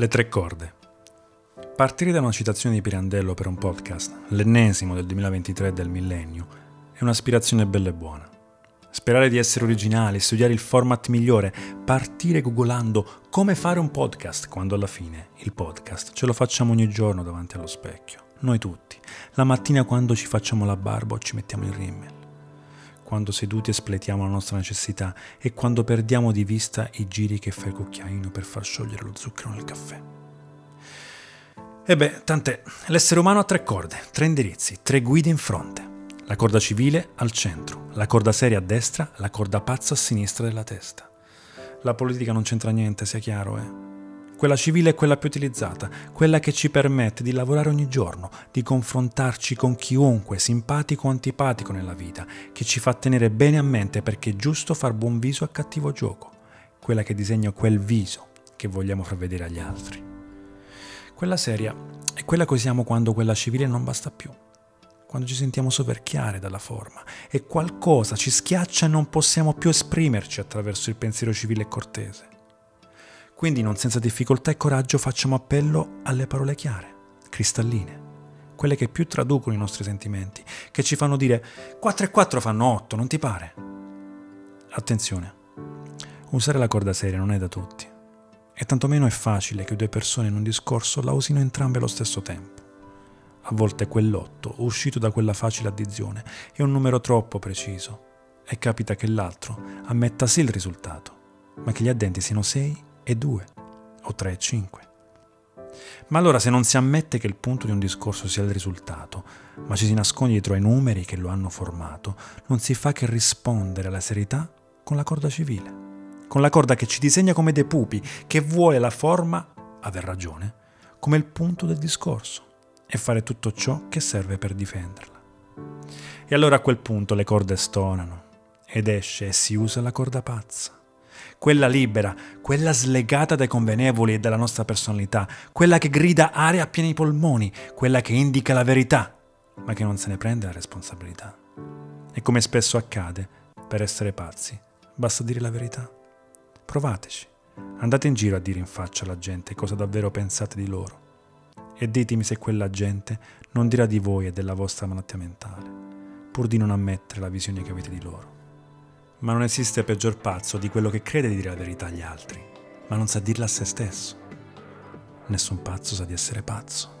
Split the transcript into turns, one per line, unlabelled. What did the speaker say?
Le tre corde. Partire da una citazione di Pirandello per un podcast, l'ennesimo del 2023 del millennio, è un'aspirazione bella e buona. Sperare di essere originali, studiare il format migliore, partire googolando come fare un podcast, quando alla fine il podcast ce lo facciamo ogni giorno davanti allo specchio. Noi tutti. La mattina quando ci facciamo la barba o ci mettiamo il rimmel quando seduti espletiamo la nostra necessità e quando perdiamo di vista i giri che fa il cucchiaino per far sciogliere lo zucchero nel caffè. E beh, tant'è, l'essere umano ha tre corde, tre indirizzi, tre guide in fronte. La corda civile al centro, la corda seria a destra, la corda pazza a sinistra della testa. La politica non c'entra niente, sia chiaro, eh? Quella civile è quella più utilizzata, quella che ci permette di lavorare ogni giorno, di confrontarci con chiunque, simpatico o antipatico nella vita, che ci fa tenere bene a mente perché è giusto far buon viso a cattivo gioco, quella che disegna quel viso che vogliamo far vedere agli altri. Quella seria è quella che usiamo quando quella civile non basta più, quando ci sentiamo soverchiare dalla forma e qualcosa ci schiaccia e non possiamo più esprimerci attraverso il pensiero civile e cortese. Quindi non senza difficoltà e coraggio facciamo appello alle parole chiare, cristalline, quelle che più traducono i nostri sentimenti, che ci fanno dire 4 e 4 fanno 8, non ti pare? Attenzione, usare la corda seria non è da tutti e tantomeno è facile che due persone in un discorso la usino entrambe allo stesso tempo. A volte quell'otto, uscito da quella facile addizione, è un numero troppo preciso e capita che l'altro ammetta sì il risultato, ma che gli addenti siano 6 e 2 o 3 e 5. Ma allora se non si ammette che il punto di un discorso sia il risultato, ma ci si nasconde dietro ai numeri che lo hanno formato, non si fa che rispondere alla serietà con la corda civile, con la corda che ci disegna come dei pupi, che vuole la forma, aver ragione, come il punto del discorso e fare tutto ciò che serve per difenderla. E allora a quel punto le corde stonano ed esce e si usa la corda pazza quella libera, quella slegata dai convenevoli e dalla nostra personalità, quella che grida aria a pieni polmoni, quella che indica la verità, ma che non se ne prende la responsabilità. E come spesso accade, per essere pazzi, basta dire la verità. Provateci. Andate in giro a dire in faccia alla gente cosa davvero pensate di loro. E ditemi se quella gente non dirà di voi e della vostra malattia mentale, pur di non ammettere la visione che avete di loro. Ma non esiste peggior pazzo di quello che crede di dire la verità agli altri, ma non sa dirla a se stesso. Nessun pazzo sa di essere pazzo.